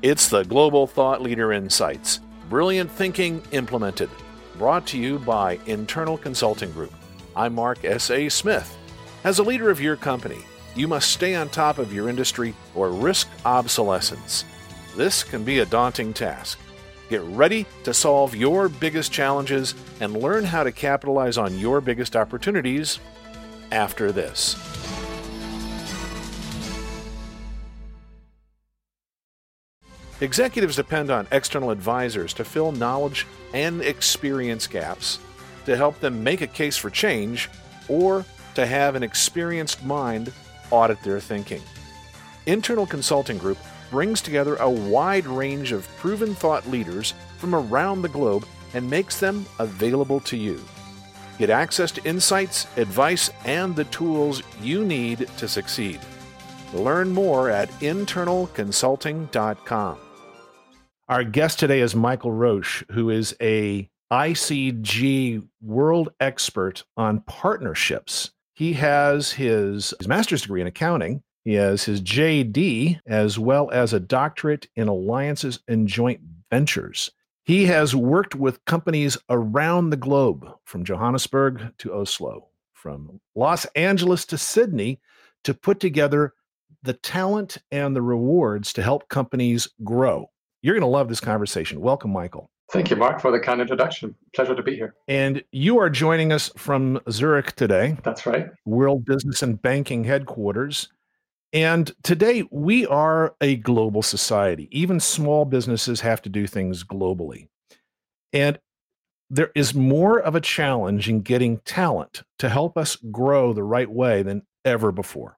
It's the Global Thought Leader Insights Brilliant Thinking Implemented, brought to you by Internal Consulting Group. I'm Mark S.A. Smith. As a leader of your company, you must stay on top of your industry or risk obsolescence. This can be a daunting task. Get ready to solve your biggest challenges and learn how to capitalize on your biggest opportunities after this. Executives depend on external advisors to fill knowledge and experience gaps, to help them make a case for change, or to have an experienced mind audit their thinking. Internal Consulting Group brings together a wide range of proven thought leaders from around the globe and makes them available to you. Get access to insights, advice, and the tools you need to succeed. Learn more at internalconsulting.com. Our guest today is Michael Roch, who is a ICG world expert on partnerships. He has his, his master's degree in accounting. He has his JD as well as a doctorate in alliances and joint ventures. He has worked with companies around the globe, from Johannesburg to Oslo, from Los Angeles to Sydney, to put together the talent and the rewards to help companies grow. You're going to love this conversation. Welcome, Michael. Thank you, Mark, for the kind introduction. Pleasure to be here. And you are joining us from Zurich today. That's right. World Business and Banking headquarters. And today we are a global society. Even small businesses have to do things globally. And there is more of a challenge in getting talent to help us grow the right way than ever before.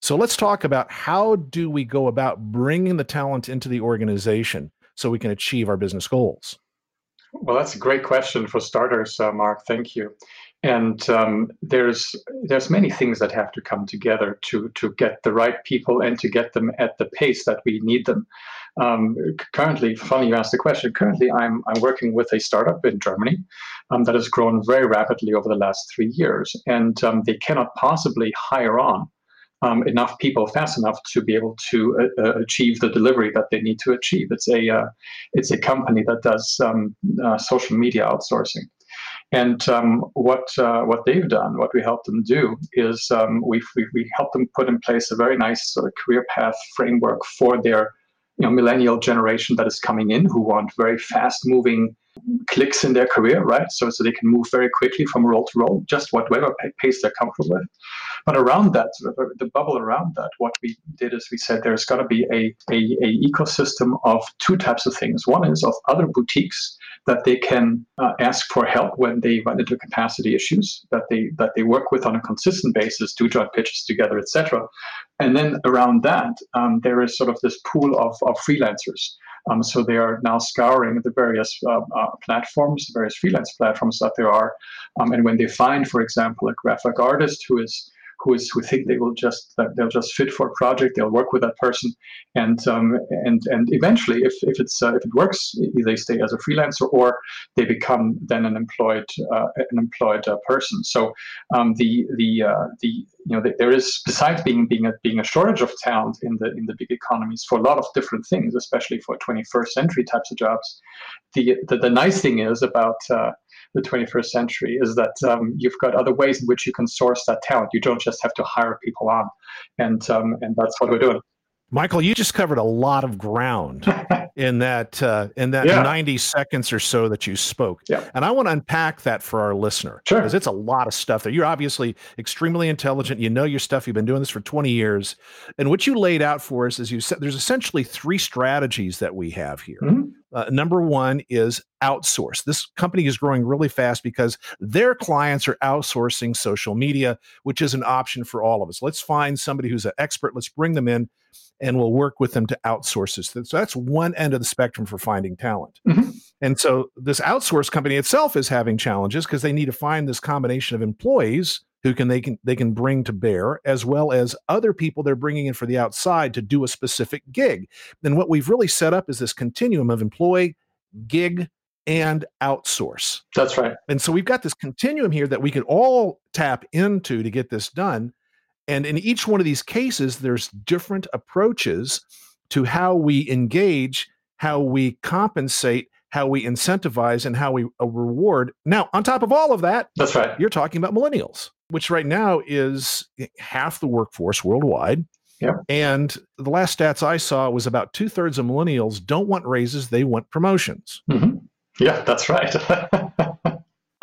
So let's talk about how do we go about bringing the talent into the organization so we can achieve our business goals? Well, that's a great question for starters, uh, Mark. Thank you. And um, there's there's many things that have to come together to to get the right people and to get them at the pace that we need them. Um, currently, funny you asked the question. Currently, I'm I'm working with a startup in Germany um, that has grown very rapidly over the last three years, and um, they cannot possibly hire on um, enough people fast enough to be able to uh, uh, achieve the delivery that they need to achieve. It's a uh, it's a company that does um, uh, social media outsourcing. And um, what uh, what they've done, what we help them do, is um, we we helped them put in place a very nice sort of career path framework for their you know millennial generation that is coming in who want very fast moving clicks in their career, right? So so they can move very quickly from role to role, just whatever pace they're comfortable with. But around that, the bubble around that, what we did is we said there's got to be a, a, a, ecosystem of two types of things. One is of other boutiques that they can uh, ask for help when they run into capacity issues that they that they work with on a consistent basis, do joint pitches together, etc. And then around that, um, there is sort of this pool of, of freelancers. Um, so they are now scouring the various uh, uh, platforms, the various freelance platforms that there are. Um, and when they find, for example, a graphic artist who is who is who think they will just they'll just fit for a project. They'll work with that person, and um, and and eventually, if if it's uh, if it works, they stay as a freelancer or they become then an employed uh, an employed uh, person. So um, the the uh, the you know the, there is besides being being a being a shortage of talent in the in the big economies for a lot of different things, especially for 21st century types of jobs. The the, the nice thing is about uh, the 21st century is that um, you've got other ways in which you can source that talent. You don't just have to hire people on, and um, and that's what we're doing. Michael, you just covered a lot of ground in that uh, in that yeah. 90 seconds or so that you spoke. Yeah. And I want to unpack that for our listener. Sure. Because it's a lot of stuff there. You're obviously extremely intelligent. You know your stuff. You've been doing this for 20 years. And what you laid out for us is you said there's essentially three strategies that we have here. Mm-hmm. Uh, number one is outsource. This company is growing really fast because their clients are outsourcing social media, which is an option for all of us. Let's find somebody who's an expert. Let's bring them in and we'll work with them to outsource this. So that's one end of the spectrum for finding talent. Mm-hmm. And so this outsource company itself is having challenges because they need to find this combination of employees who can they can they can bring to bear as well as other people they're bringing in for the outside to do a specific gig. Then what we've really set up is this continuum of employee, gig, and outsource. That's right. And so we've got this continuum here that we could all tap into to get this done. And in each one of these cases, there's different approaches to how we engage, how we compensate, how we incentivize, and how we uh, reward. Now, on top of all of that, that's right. You're talking about millennials, which right now is half the workforce worldwide. Yeah. And the last stats I saw was about two thirds of millennials don't want raises; they want promotions. Mm-hmm. Yeah, that's right.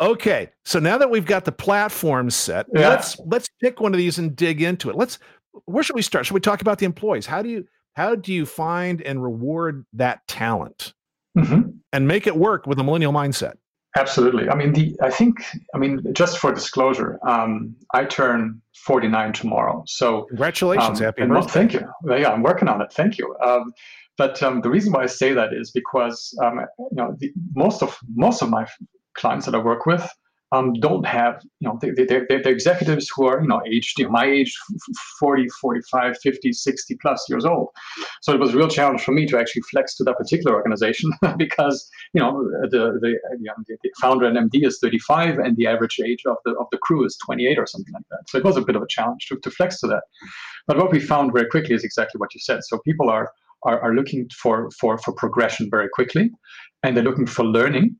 Okay, so now that we've got the platform set, yeah. let's let's pick one of these and dig into it. Let's where should we start? Should we talk about the employees? How do you how do you find and reward that talent mm-hmm. and make it work with a millennial mindset? Absolutely. I mean, the I think I mean just for disclosure, um, I turn 49 tomorrow. So congratulations, um, happy birthday! Well, thank you. Yeah, I'm working on it. Thank you. Um, but um, the reason why I say that is because um, you know the, most of most of my clients that I work with um, don't have, you know, they, they, they're, they're executives who are, you know, aged, you know, my age, 40, 45, 50, 60 plus years old. So it was a real challenge for me to actually flex to that particular organization because, you know, the, the, you know, the founder and MD is 35 and the average age of the, of the crew is 28 or something like that. So it was a bit of a challenge to, to flex to that. But what we found very quickly is exactly what you said. So people are, are, are looking for, for, for progression very quickly and they're looking for learning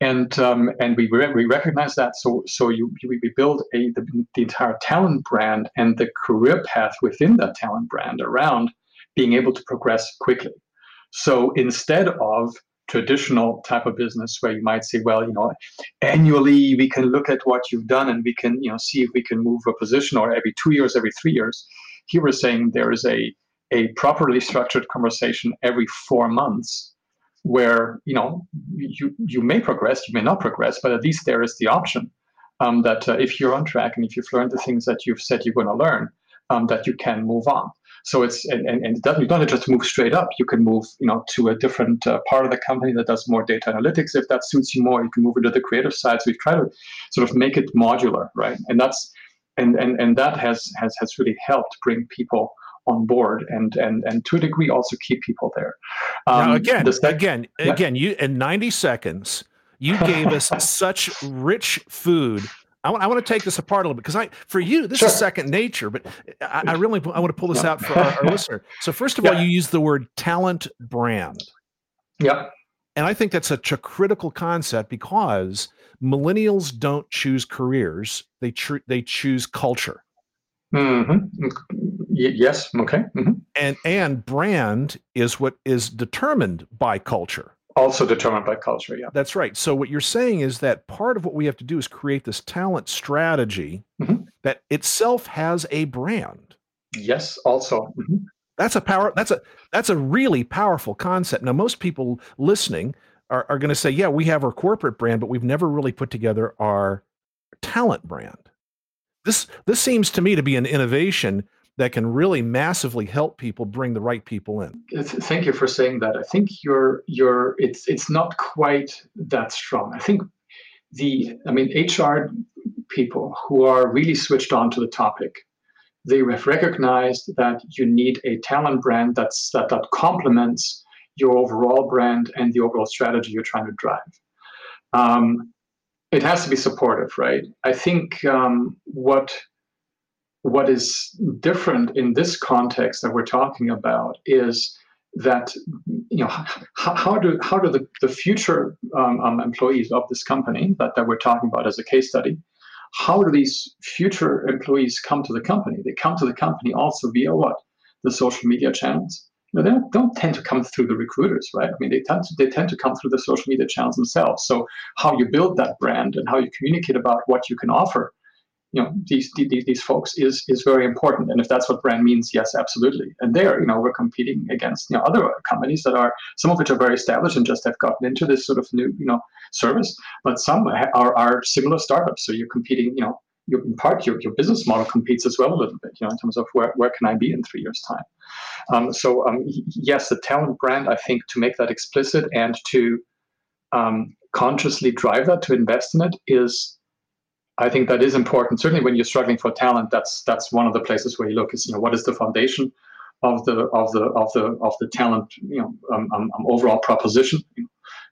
and um, and we re- we recognize that. So so you we build a the, the, entire talent brand and the career path within that talent brand around being able to progress quickly. So instead of traditional type of business where you might say, well, you know, annually we can look at what you've done and we can you know see if we can move a position or every two years, every three years. Here we're saying there is a a properly structured conversation every four months where you know you you may progress, you may not progress, but at least there is the option um, that uh, if you're on track and if you've learned the things that you've said you're going to learn, um, that you can move on. So it's and, and, and you don't just move straight up. You can move you know to a different uh, part of the company that does more data analytics if that suits you more. You can move into the creative side. So we try to sort of make it modular, right? And that's and and and that has has has really helped bring people on board and and and to a degree also keep people there. Um, now again, sec- again, yeah. again, you in 90 seconds, you gave us such rich food. I want, I want to take this apart a little bit because I, for you, this sure. is second nature, but I, I, really I want to pull this out for our, our listener. So first of yeah. all, you use the word talent brand. Yep. And I think that's such a critical concept because millennials don't choose careers; they tr- they choose culture. Mm-hmm. Y- yes. Okay. Mm-hmm. And and brand is what is determined by culture. Also determined by culture. Yeah. That's right. So what you're saying is that part of what we have to do is create this talent strategy mm-hmm. that itself has a brand. Yes. Also. Mm-hmm. That's a power. That's a that's a really powerful concept. Now, most people listening are, are going to say, "Yeah, we have our corporate brand, but we've never really put together our talent brand." This this seems to me to be an innovation that can really massively help people bring the right people in. Thank you for saying that. I think you're you're it's it's not quite that strong. I think the I mean HR people who are really switched on to the topic, they have recognized that you need a talent brand that's that that complements your overall brand and the overall strategy you're trying to drive. Um, it has to be supportive, right? I think um, what what is different in this context that we're talking about is that you know how, do how do the, the future um, um, employees of this company that, that we're talking about as a case study how do these future employees come to the company? They come to the company also via what? The social media channels. They don't tend to come through the recruiters right? I mean they tend to they tend to come through the social media channels themselves. So how you build that brand and how you communicate about what you can offer you know these, these these folks is is very important. And if that's what brand means yes absolutely. And there you know we're competing against you know other companies that are some of which are very established and just have gotten into this sort of new you know service. But some are are similar startups. So you're competing you know you in part your, your business model competes as well a little bit you know in terms of where, where can i be in three years time. Um, so um, yes the talent brand i think to make that explicit and to um, consciously drive that to invest in it is I think that is important. Certainly, when you're struggling for talent, that's that's one of the places where you look is you know what is the foundation of the of the of the of the talent you know um, um, um overall proposition,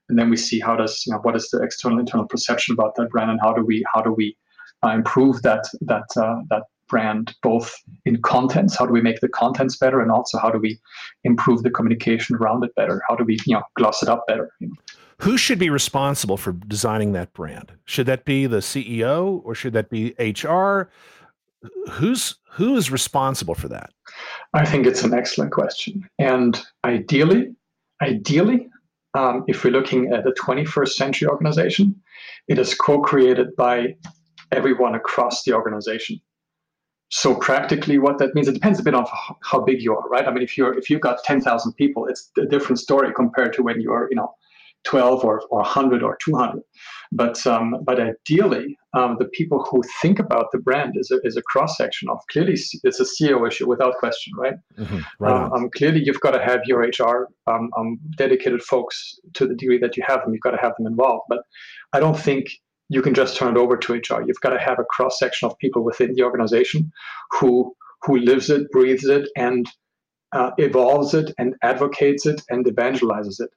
and then we see how does you know what is the external internal perception about that brand, and how do we how do we uh, improve that that uh, that brand both in contents how do we make the contents better and also how do we improve the communication around it better how do we you know gloss it up better you know? Who should be responsible for designing that brand? Should that be the CEO or should that be HR? Who's who is responsible for that? I think it's an excellent question. And ideally, ideally, um, if we're looking at a 21st century organization, it is co-created by everyone across the organization. So practically, what that means it depends a bit on how big you are, right? I mean, if you're if you've got 10,000 people, it's a different story compared to when you're, you know, 12 or, or 100 or 200. But um, but ideally, um, the people who think about the brand is a, is a cross section of clearly it's a CEO issue without question, right? Mm-hmm. right um, um, clearly, you've got to have your HR um, um, dedicated folks to the degree that you have them. You've got to have them involved. But I don't think you can just turn it over to HR. You've got to have a cross section of people within the organization who who lives it, breathes it, and uh, evolves it, and advocates it, and evangelizes it.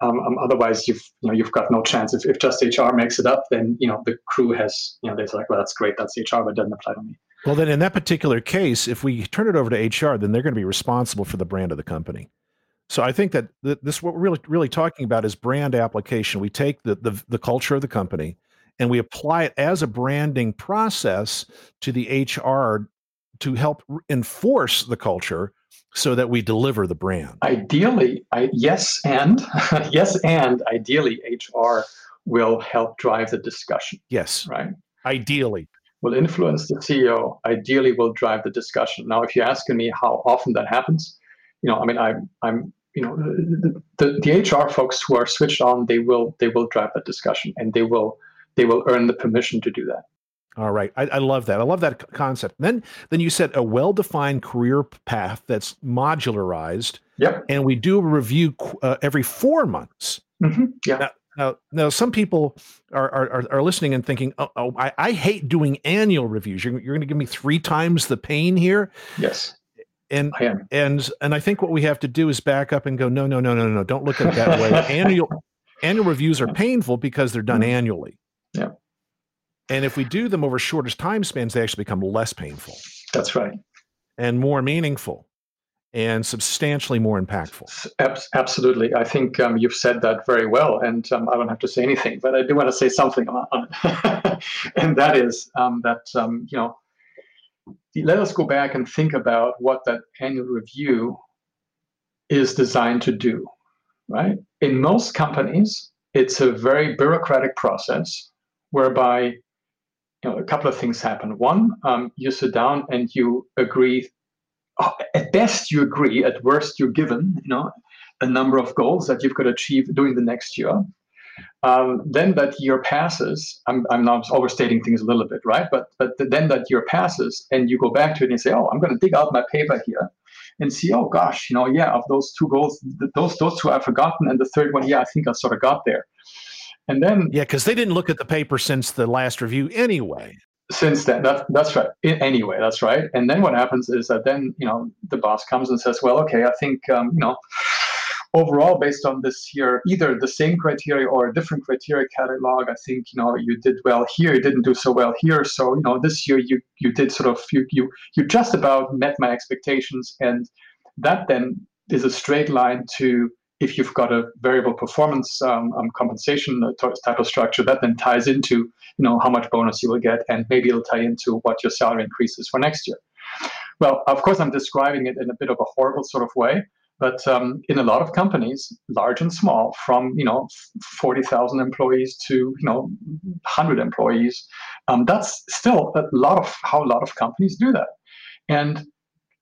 Um, um, otherwise, you've you know you've got no chance. If, if just HR makes it up, then you know the crew has you know they're like, well, that's great, that's HR, but it doesn't apply to me. Well, then in that particular case, if we turn it over to HR, then they're going to be responsible for the brand of the company. So I think that th- this what we're really really talking about is brand application. We take the, the the culture of the company and we apply it as a branding process to the HR to help enforce the culture so that we deliver the brand? Ideally, I, yes, and yes, and ideally, HR will help drive the discussion. Yes, right. Ideally, will influence the CEO. Ideally, will drive the discussion. Now, if you're asking me how often that happens, you know, I mean, I'm, I'm, you know, the, the, the HR folks who are switched on, they will, they will drive that discussion, and they will, they will earn the permission to do that. All right, I, I, love that. I love that concept. Then, then you said a well-defined career path that's modularized. Yep. And we do a review uh, every four months. Mm-hmm. Yeah. Now, now, now, some people are, are are listening and thinking, "Oh, oh I, I hate doing annual reviews. You're, you're going to give me three times the pain here." Yes. And and and I think what we have to do is back up and go, "No, no, no, no, no! Don't look at it that way." annual annual reviews are painful because they're done mm-hmm. annually. And if we do them over shorter time spans, they actually become less painful. That's right. And more meaningful and substantially more impactful. Absolutely. I think um, you've said that very well. And um, I don't have to say anything, but I do want to say something on it. and that is um, that, um, you know, let us go back and think about what that annual review is designed to do, right? In most companies, it's a very bureaucratic process whereby know, a couple of things happen. One, um, you sit down and you agree. Uh, at best, you agree. At worst, you're given, you know, a number of goals that you've got to achieve during the next year. Um, then that year passes. I'm, I'm now overstating things a little bit, right? But but then that year passes, and you go back to it and say, oh, I'm going to dig out my paper here and see, oh gosh, you know, yeah, of those two goals, those those two I've forgotten, and the third one, yeah, I think I sort of got there. And then yeah, because they didn't look at the paper since the last review anyway. Since then, that's that's right. Anyway, that's right. And then what happens is that then you know the boss comes and says, well, okay, I think um, you know overall based on this here either the same criteria or a different criteria catalog i think you know you did well here you didn't do so well here so you know this year you you did sort of you you you just about met my expectations and that then is a straight line to if you've got a variable performance um, um, compensation type of structure, that then ties into you know how much bonus you will get, and maybe it'll tie into what your salary increases for next year. Well, of course, I'm describing it in a bit of a horrible sort of way, but um, in a lot of companies, large and small, from you know 40,000 employees to you know 100 employees, um, that's still a lot of how a lot of companies do that, and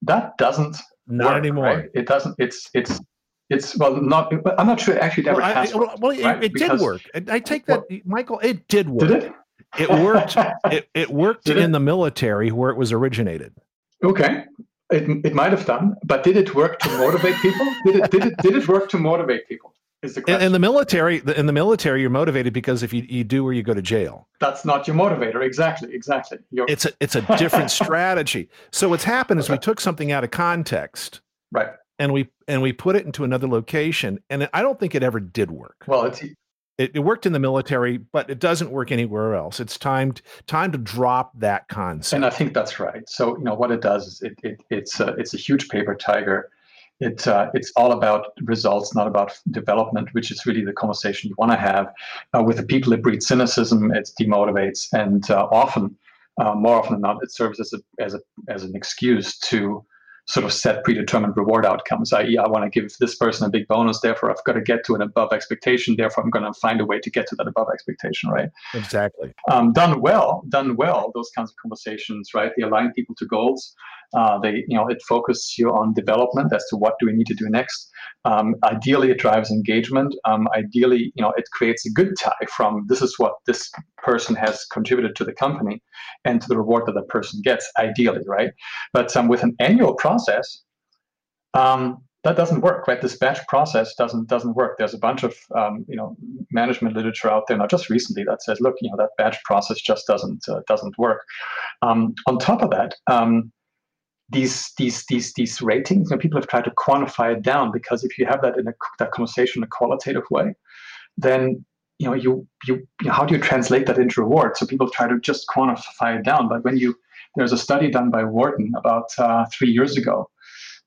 that doesn't not work, anymore. Right? It doesn't. It's it's it's well not. I'm not sure actually it ever well, has I, worked, well, it, right? it did work. I take that, Michael. It did work. Did it? It worked. it, it worked Did it? in the military where it was originated. Okay. It, it might have done, but did it work to motivate people? Did it did it did it work to motivate people? Is the In, question. in the military, the- in the military, you're motivated because if you, you do or you go to jail. That's not your motivator. Exactly. Exactly. You're, It's a it's a different strategy. So what's happened is we took something out of context right. And we and we put it into another location, and I don't think it ever did work. Well, it's It, it worked in the military, but it doesn't work anywhere else. It's time time to drop that concept. and I think that's right. So you know what it does is it, it it's a, it's a huge paper tiger. It uh, it's all about results, not about development, which is really the conversation you want to have uh, with the people. It breeds cynicism. It demotivates, and uh, often, uh, more often than not, it serves as a as a as an excuse to sort of set predetermined reward outcomes. I.e., I want to give this person a big bonus, therefore I've got to get to an above expectation. Therefore, I'm going to find a way to get to that above expectation, right? exactly. um, done well, done well, those kinds of conversations, right? They align people to goals. Uh, they, you know, it focuses you on development as to what do we need to do next. Um, ideally, it drives engagement. Um, ideally, you know, it creates a good tie from this is what this person has contributed to the company and to the reward that that person gets. Ideally, right? But um, with an annual process, um, that doesn't work, right? This batch process doesn't doesn't work. There's a bunch of um, you know management literature out there, not just recently, that says, look, you know, that batch process just doesn't uh, doesn't work. Um, on top of that, um, these these these these ratings, know, people have tried to quantify it down because if you have that in a that conversation in a qualitative way, then you know you you, you how do you translate that into reward? So people try to just quantify it down, but when you there's a study done by Wharton about uh, three years ago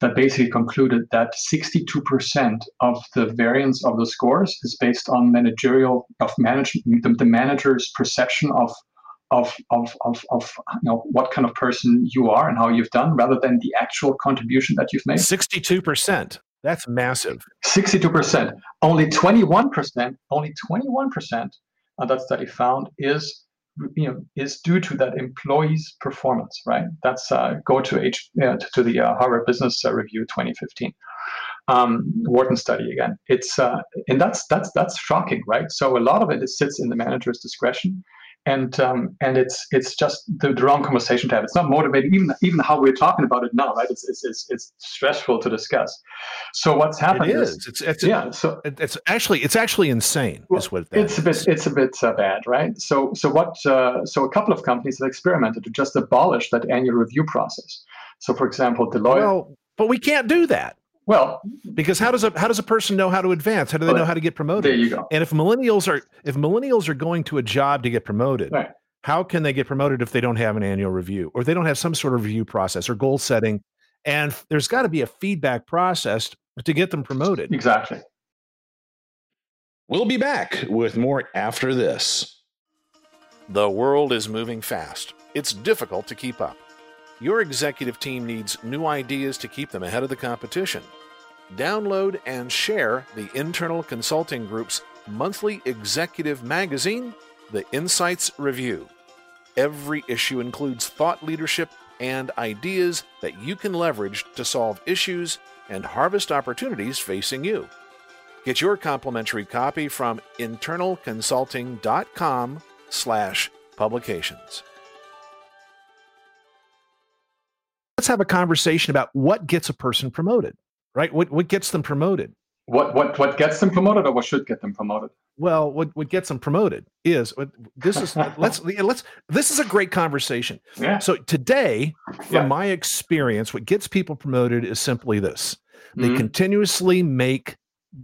that basically concluded that 62% of the variance of the scores is based on managerial of management the, the manager's perception of of, of, of, of you know what kind of person you are and how you've done rather than the actual contribution that you've made? Sixty-two percent. That's massive. 62% only 21% only 21% of that study found is you know is due to that employee's performance right? That's uh, go to h uh, to the uh, harvard business uh, review 2015 um, wharton study again. It's uh, and that's that's that's shocking right? So a lot of it, it sits in the manager's discretion and um, and it's it's just the, the wrong conversation to have. It's not motivating. Even even how we're talking about it now, right? It's it's it's, it's stressful to discuss. So what's happened It is. It's it's yeah. So it's actually it's actually insane. Well, is what it's a bit it's a bit uh, bad, right? So so what? Uh, so a couple of companies have experimented to just abolish that annual review process. So for example, Deloitte. Well, but we can't do that because how does a how does a person know how to advance? How do they know how to get promoted? there you go. And if millennials are if millennials are going to a job to get promoted, Right. how can they get promoted if they don't have an annual review or they don't have some sort of review process or goal setting? And there's got to be a feedback process to get them promoted. Exactly. We'll be back with more after this. The world is moving fast. It's difficult to keep up. Your executive team needs new ideas to keep them ahead of the competition. Download and share the Internal Consulting Group's monthly executive magazine, The Insights Review. Every issue includes thought leadership and ideas that you can leverage to solve issues and harvest opportunities facing you. Get your complimentary copy from internalconsulting.com slash publications. Let's have a conversation about what gets a person promoted, right? What, what gets them promoted? What what what gets them promoted, or what should get them promoted? Well, what, what gets them promoted is this is let's let's this is a great conversation. Yeah. So today, from Yeah. my experience, what gets people promoted is simply this. They Mhm. continuously make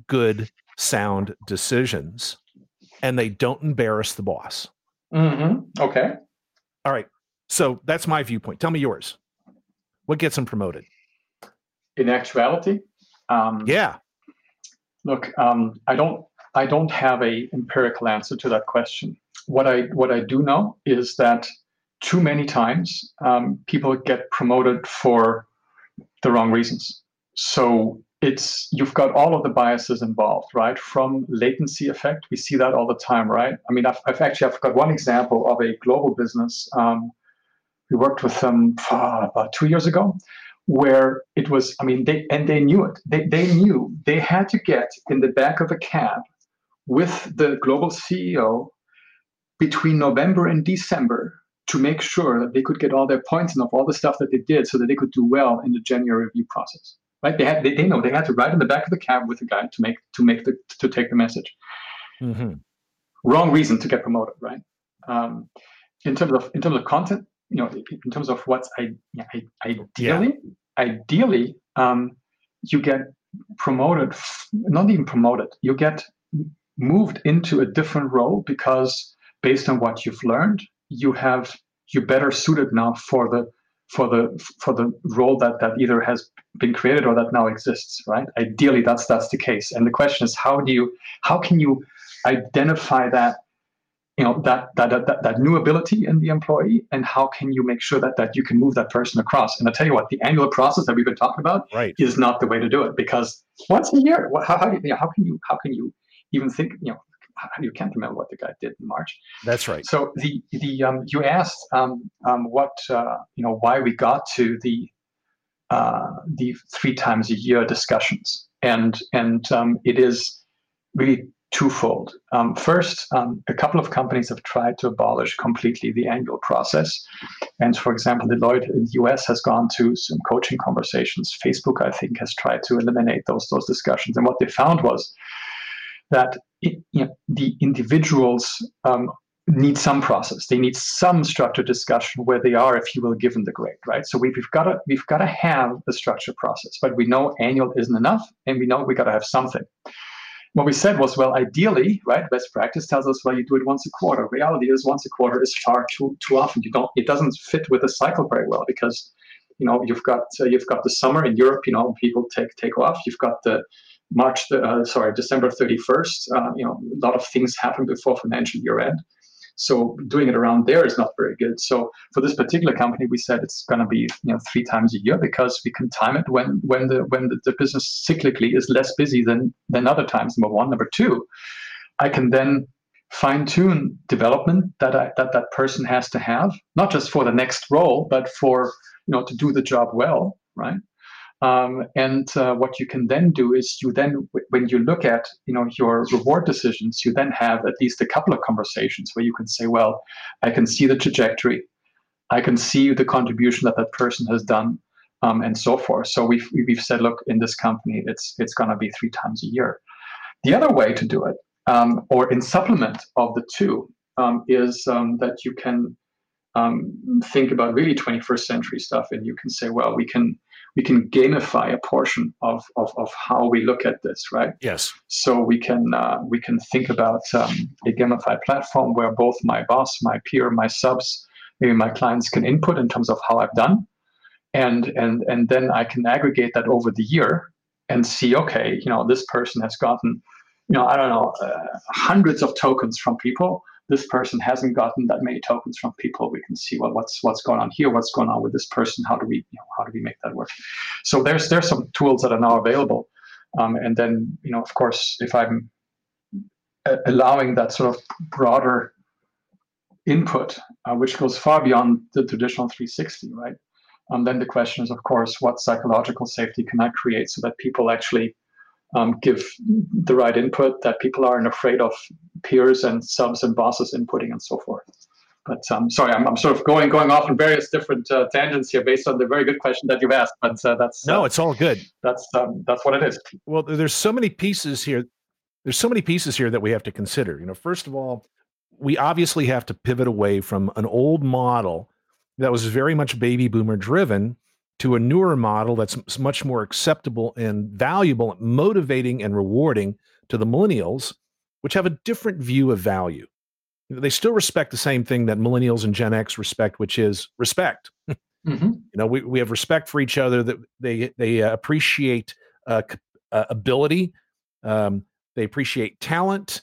good sound decisions and they don't embarrass the boss. Mm-hmm. Okay. All right. So that's my viewpoint. Tell me yours. What gets them promoted? In actuality, Um, yeah. Look, um, I don't I don't have a empirical answer to that question. What I what I do know is that too many times um, people get promoted for the wrong reasons. So it's you've got all of the biases involved, right? From latency effect, we see that all the time, right? I mean, I've, I've actually I've got one example of a global business. Um, we worked with them uh, about two years ago, where it was. I mean, they and they knew it. They they knew they had to get in the back of a cab with the global CEO between November and December to make sure that they could get all their points and of all the stuff that they did so that they could do well in the January review process. Right? They had they, they know they had to ride in the back of the cab with the guy to make to make the to take the message. Mm-hmm. Wrong reason to get promoted, right? Um, in terms of in terms of content, you know, in terms of what's I, I ideally yeah. ideally um, you get promoted, not even promoted, you get moved into a different role because based on what you've learned you have you're better suited now for the for the for the role that that either has been created or that now exists right ideally that's that's the case and the question is how do you how can you identify that you know that that that, that new ability in the employee and how can you make sure that that you can move that person across and i tell you what the annual process that we've been talking about right. is not the way to do it because once a year how, how, you know, how can you how can you even think you know you can't remember what the guy did in March. That's right. So the the um, you asked um, um, what uh, you know why we got to the uh, the three times a year discussions, and and um, it is really twofold. Um, first, um, a couple of companies have tried to abolish completely the annual process, and for example, Deloitte in the U.S. has gone to some coaching conversations. Facebook, I think, has tried to eliminate those those discussions, and what they found was that it, you know, the individuals um, need some process. They need some structured discussion where they are, if you will, given the grade, right? So we've, we've got to we've got to have a structured process, but we know annual isn't enough, and we know we've got to have something. What we said was, well, ideally, right? Best practice tells us, well, you do it once a quarter. Reality is, once a quarter is far too too often. You don't. It doesn't fit with the cycle very well because, you know, you've got uh, you've got the summer in Europe. You know, people take take off. You've got the March, uh, sorry, December 31st. Uh, you know, a lot of things happen before financial year end. So doing it around there is not very good. So for this particular company, we said it's going to be you know three times a year because we can time it when when the when the, the business cyclically is less busy than than other times. Number one, number two, I can then fine tune development that I, that that person has to have, not just for the next role, but for you know to do the job well, right? Um, and uh, what you can then do is you then, when you look at you know your reward decisions, you then have at least a couple of conversations where you can say, well, I can see the trajectory, I can see the contribution that that person has done, um, and so forth. So we've we've said, look, in this company, it's it's going to be three times a year. The other way to do it, um, or in supplement of the two, um, is um, that you can um, think about really 21st century stuff, and you can say, well, we can we can gamify a portion of, of, of how we look at this, right? Yes. So we can uh, we can think about um, a gamified platform where both my boss, my peer, my subs, maybe my clients can input in terms of how I've done, and and and then I can aggregate that over the year and see, okay, you know, this person has gotten, you know, I don't know, uh, hundreds of tokens from people this person hasn't gotten that many tokens from people. We can see well, what's what's going on here, what's going on with this person. How do we you know, how do we make that work? So there's there's some tools that are now available, um, and then you know of course if I'm allowing that sort of broader input, uh, which goes far beyond the traditional 360, right? Um, then the question is, of course, what psychological safety can I create so that people actually um, give the right input, that people aren't afraid of peers and subs and bosses inputting and so forth. But um, sorry, I'm, I'm sort of going going off on various different uh, tangents here based on the very good question that you've asked. But uh, that's no, uh, it's all good. That's um, that's what it is. Well, there's so many pieces here. There's so many pieces here that we have to consider. You know, first of all, we obviously have to pivot away from an old model that was very much baby boomer driven to a newer model that's much more acceptable and valuable, motivating and rewarding to the millennials, which have a different view of value. They still respect the same thing that millennials and Gen X respect, which is respect. Mm-hmm. you know, we, we have respect for each other. That they they uh, appreciate uh, uh, ability. Um, they appreciate talent,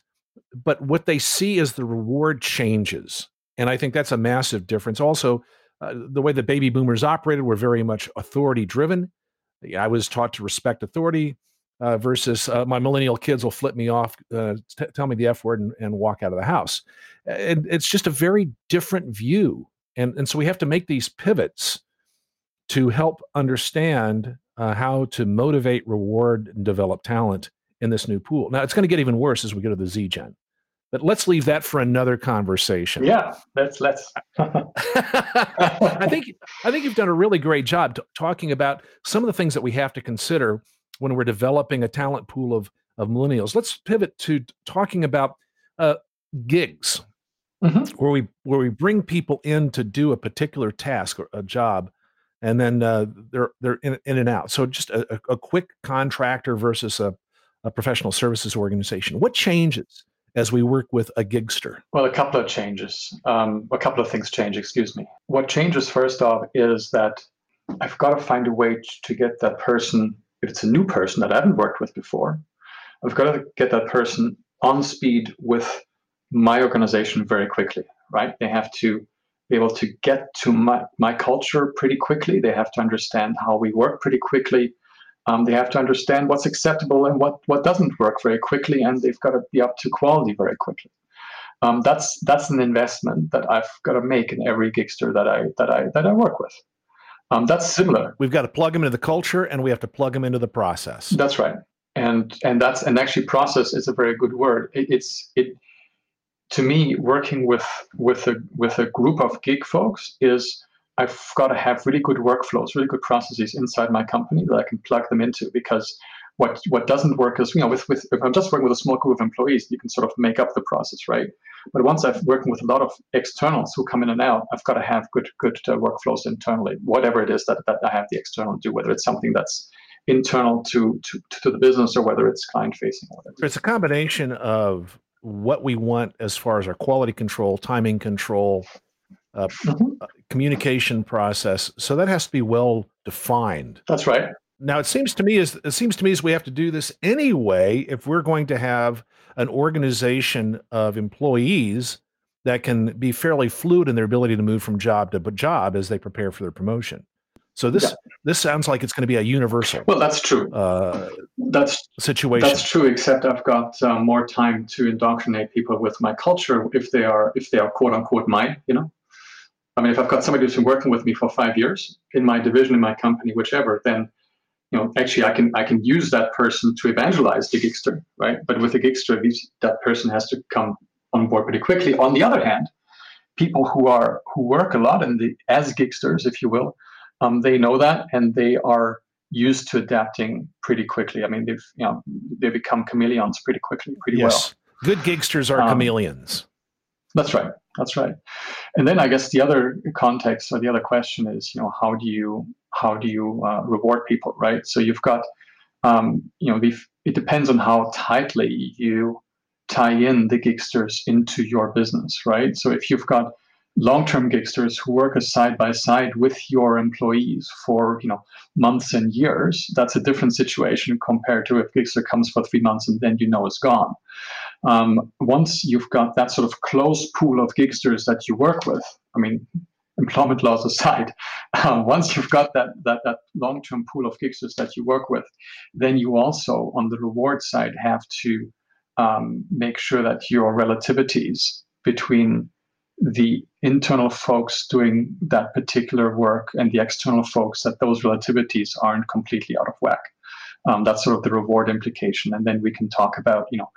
but what they see is the reward changes, and I think that's a massive difference. Also, uh, the way the baby boomers operated were very much authority driven. I was taught to respect authority uh, versus uh, my millennial kids will flip me off, uh, t- tell me the F word, and, and, walk out of the house. And it's just a very different view. And, and so we have to make these pivots to help understand uh, how to motivate, reward, and develop talent in this new pool. Now, it's going to get even worse as we go to the Z Gen. But let's leave that for another conversation. Yeah, let's let's. I think I think you've done a really great job t- talking about some of the things that we have to consider when we're developing a talent pool of of millennials. Let's pivot to talking about uh, gigs, mm-hmm. where we where we bring people in to do a particular task or a job, and then uh, they're they're in, in and out. So just a, a quick contractor versus a, a professional services organization. What changes? As we work with a gigster? Well, a couple of changes. Um, a couple of things change, excuse me. What changes first off is that I've got to find a way to get that person, if it's a new person that I haven't worked with before, I've got to get that person on speed with my organization very quickly, right? They have to be able to get to my, my culture pretty quickly. They have to understand how we work pretty quickly. Um, they have to understand what's acceptable and what, what doesn't work very quickly, and they've got to be up to quality very quickly. Um, that's that's an investment that I've got to make in every gigster that I that I that I work with. Um, that's similar. We've got to plug them into the culture, and we have to plug them into the process. That's right, and and that's and actually, process is a very good word. It, it's it to me working with with a with a group of gig folks is I've got to have really good workflows, really good processes inside my company that I can plug them into because what what doesn't work is you know with, with if I'm just working with a small group of employees, you can sort of make up the process, right? But once I've working with a lot of externals who come in and out, I've got to have good good uh, workflows internally, whatever it is that, that I have the external do, whether it's something that's internal to to, to the business or whether it's client facing. whatever. It's a combination of what we want as far as our quality control, timing control, uh, mm-hmm. Communication process. So that has to be well defined. That's right. Now it seems to me as it seems to me as we have to do this anyway if we're going to have an organization of employees that can be fairly fluid in their ability to move from job to job as they prepare for their promotion. So this yeah. this sounds like it's going to be a universal. Well, that's true. Uh, that's situation. That's true. Except I've got uh, more time to indoctrinate people with my culture if they are if they are quote unquote mine. You know. I mean, if I've got somebody who's been working with me for five years in my division, in my company, whichever, then you know, actually, I can I can use that person to evangelize the gigster, right? But with the gigster, that person has to come on board pretty quickly. On the other hand, people who are who work a lot in the as gigsters, if you will, um, they know that and they are used to adapting pretty quickly. I mean, they've you know they become chameleons pretty quickly, pretty yes. well. Good gigsters are um, chameleons. That's right. That's right. And then I guess the other context or the other question is, you know, how do you how do you uh, reward people, right? So you've got, um, you know, it depends on how tightly you tie in the gigsters into your business, right? So if you've got long-term gigsters who work side by side with your employees for you know months and years that's a different situation compared to if gigster comes for three months and then you know it's gone um, once you've got that sort of close pool of gigsters that you work with i mean employment laws aside um, once you've got that that, that long-term pool of gigsters that you work with then you also on the reward side have to um, make sure that your relativities between the internal folks doing that particular work and the external folks that those relativities aren't completely out of whack. Um, that's sort of the reward implication, and then we can talk about you know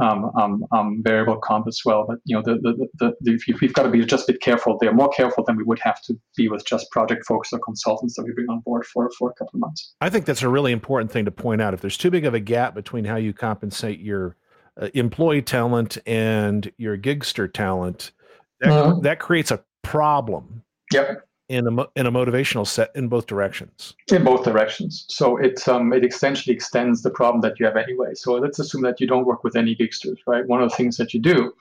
um, um, um variable comp as well. But you know the the, the, the we've got to be just a bit careful. They're more careful than we would have to be with just project folks or consultants that we bring on board for for a couple of months. I think that's a really important thing to point out. If there's too big of a gap between how you compensate your uh, employee talent and your gigster talent, that, mm-hmm. that creates a problem. Yep. In a in a motivational set in both directions. In both directions. So it um it essentially extends the problem that you have anyway. So let's assume that you don't work with any gigsters, right? One of the things that you do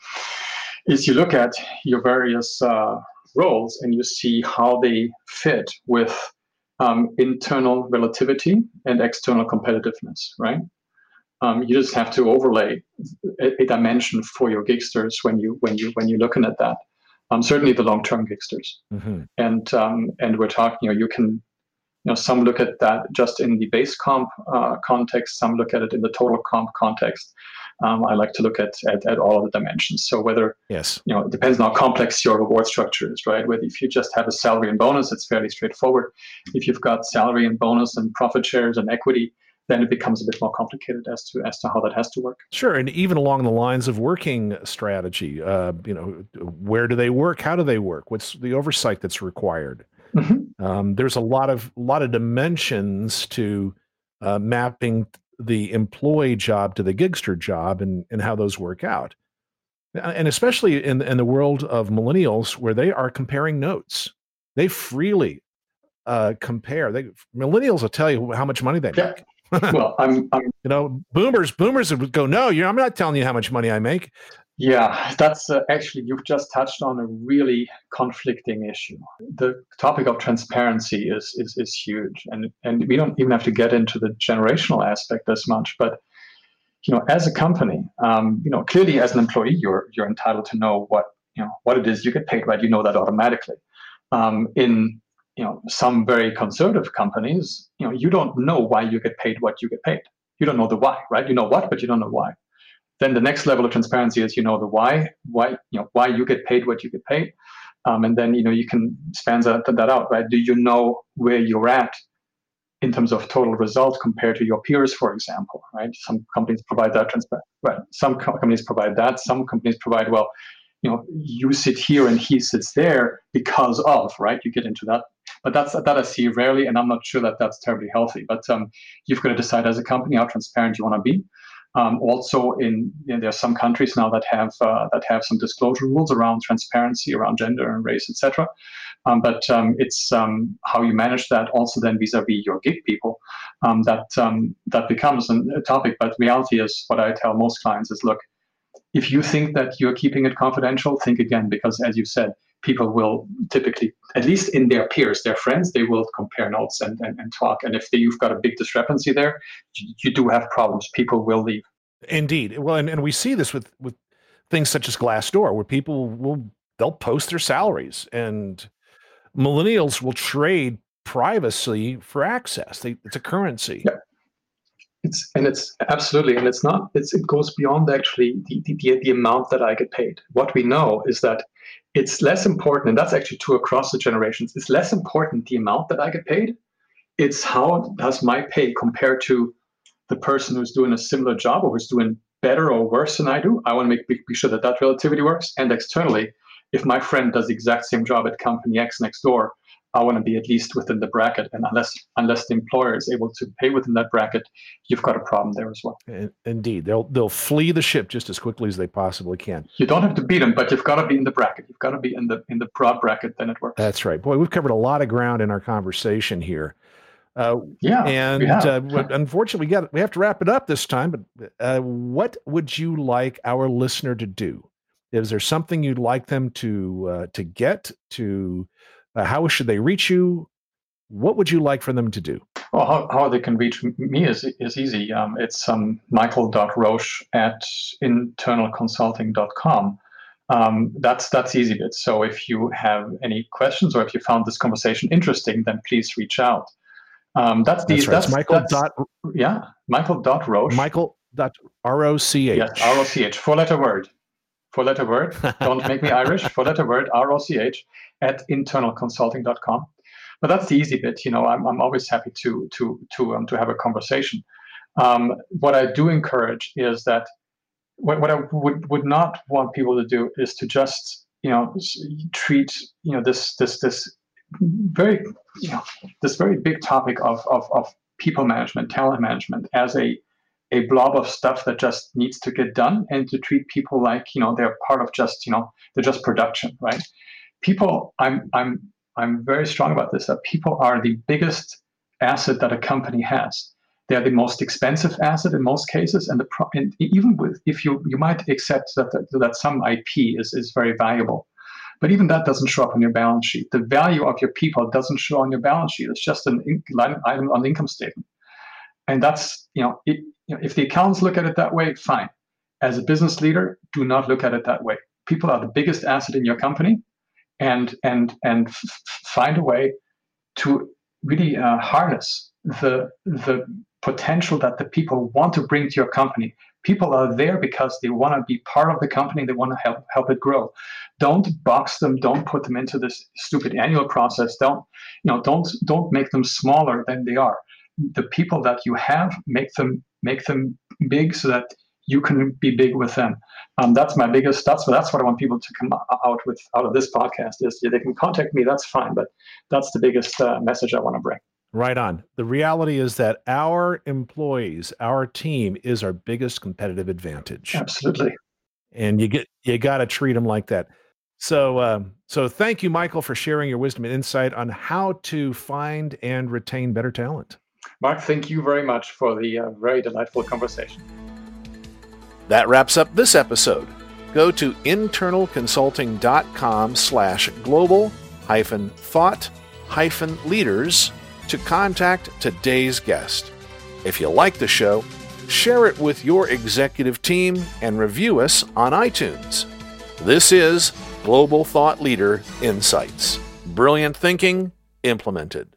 is you look at your various uh, roles and you see how they fit with um, internal relativity and external competitiveness, right? Um, you just have to overlay a, a, dimension for your gigsters when you when you when you're looking at that. Um, certainly the long-term gigsters, mm-hmm. and um, and we're talking. You know, you can you know, some look at that just in the base comp uh, context, some look at it in the total comp context. Um, I like to look at, at, at all of the dimensions. So whether yes, you know, it depends on how complex your reward structure is, right? Whether if you just have a salary and bonus, it's fairly straightforward. If you've got salary and bonus and profit shares and equity, then it becomes a bit more complicated as to as to how that has to work. Sure, and even along the lines of working strategy, uh, you know, where do they work? How do they work? What's the oversight that's required? Mm-hmm. Um, there's a lot of lot of dimensions to uh, mapping the employee job to the gigster job and, and how those work out. And especially in, in the world of millennials where they are comparing notes. They freely uh, compare. They millennials will tell you how much money they make. Well, I'm, I'm, you know, boomers, boomers would go, no, I'm not telling you how much money I make. Yeah, that's uh, actually, you've just touched on a really conflicting issue. The topic of transparency is, is, is huge. And, and we don't even have to get into the generational aspect as much. But, you know, as a company, um, you know, clearly as an employee, you're, you're entitled to know what, you know, what it is you get paid, right? You know that automatically. Um, in, you know, some very conservative companies, you know, you don't know why you get paid what you get paid. You don't know the why, right? You know what, but you don't know why. Then the next level of transparency is you know the why, why you know why you get paid what you get paid, um, and then you know you can span that, that out, right? Do you know where you're at in terms of total result compared to your peers, for example, right? Some companies provide that transparency, right? Some co- companies provide that. Some companies provide well, you know, you sit here and he sits there because of, right? You get into that but that's that I see rarely, and I'm not sure that that's terribly healthy. But um, you've got to decide as a company how transparent you want to be. Um, also, in you know, there are some countries now that have uh, that have some disclosure rules around transparency, around gender and race, etc. Um, but um, it's um, how you manage that also then vis-a-vis your gig people um, that um, that becomes a topic. But reality is what I tell most clients is, look, if you think that you're keeping it confidential, think again, because as you said, people will typically, at least in their peers, their friends, they will compare notes and, and, and talk. And if they, you've got a big discrepancy there, you, you, do have problems. People will leave. Indeed. Well, and, and we see this with, with things such as Glassdoor, where people will, they'll post their salaries and millennials will trade privacy for access. They, it's a currency. It's, and it's absolutely, and it's not, it's, it goes beyond actually the, the, the amount that I get paid. What we know is that it's less important, and that's actually true across the generations. It's less important the amount that I get paid. It's how does my pay compare to the person who's doing a similar job or who's doing better or worse than I do. I want to make be sure that that relativity works. And externally, if my friend does the exact same job at company X next door, I want to be at least within the bracket. And unless unless the employer is able to pay within that bracket, you've got a problem there as well. Indeed, they'll they'll flee the ship just as quickly as they possibly can. You don't have to beat them, but you've got to be in the bracket. You've got to be in the in the broad bracket. Then it works. That's right. Boy, we've covered a lot of ground in our conversation here. Uh, yeah, and uh, unfortunately, we got we have to wrap it up this time. But uh, what would you like our listener to do? Is there something you'd like them to uh, to get to uh, how should they reach you? What would you like for them to do? Well, how, how they can reach me is, is easy. Um, it's um, michael.roch at internalconsulting.com. Um, that's that's easy bit. So if you have any questions or if you found this conversation interesting, then please reach out. Um, that's the that's, right. that's Michael that's, dot yeah Michael dot Roch Michael dot R O C H yes R O C H four letter word four letter word. Don't make me Irish. Four letter word, R O C H, at internalconsulting.com. But that's the easy bit. You know, I'm, I'm always happy to to to um, to have a conversation. Um, what I do encourage is that what, what I would, would not want people to do is to just you know treat you know this this this very you know this very big topic of of, of people management, talent management as a a blob of stuff that just needs to get done and to treat people like you know they're part of just you know they're just production right people i'm i'm i'm very strong about this that people are the biggest asset that a company has they're the most expensive asset in most cases and the pro- and even with if you you might accept that that, that some ip is is very valuable But even that doesn't show up on your balance sheet. The value of your people doesn't show on your balance sheet. It's just an line item on the income statement. And that's, you know, it, you know, if the accountants look at it that way, fine. As a business leader, do not look at it that way. People are the biggest asset in your company, and and and f- find a way to really uh, harness the the potential that the people want to bring to your company. People are there because they want to be part of the company. They want to help help it grow. Don't box them. Don't put them into this stupid annual process. Don't you know? Don't don't make them smaller than they are. The people that you have make them make them big so that you can be big with them. Um, that's my biggest. That's that's what I want people to come out with out of this podcast. Is yeah, they can contact me. That's fine, but that's the biggest uh, message I want to bring. Right on. The reality is that our employees, our team, is our biggest competitive advantage. Absolutely. And you get you got to treat them like that. So, um, so thank you, Michael, for sharing your wisdom and insight on how to find and retain better talent. Mark, thank you very much for the uh, very delightful conversation. That wraps up this episode. Go to internalconsulting.com slash global hyphen thought hyphen leaders to contact today's guest. If you like the show, share it with your executive team and review us on iTunes. This is Global Thought Leader Insights. Brilliant thinking implemented.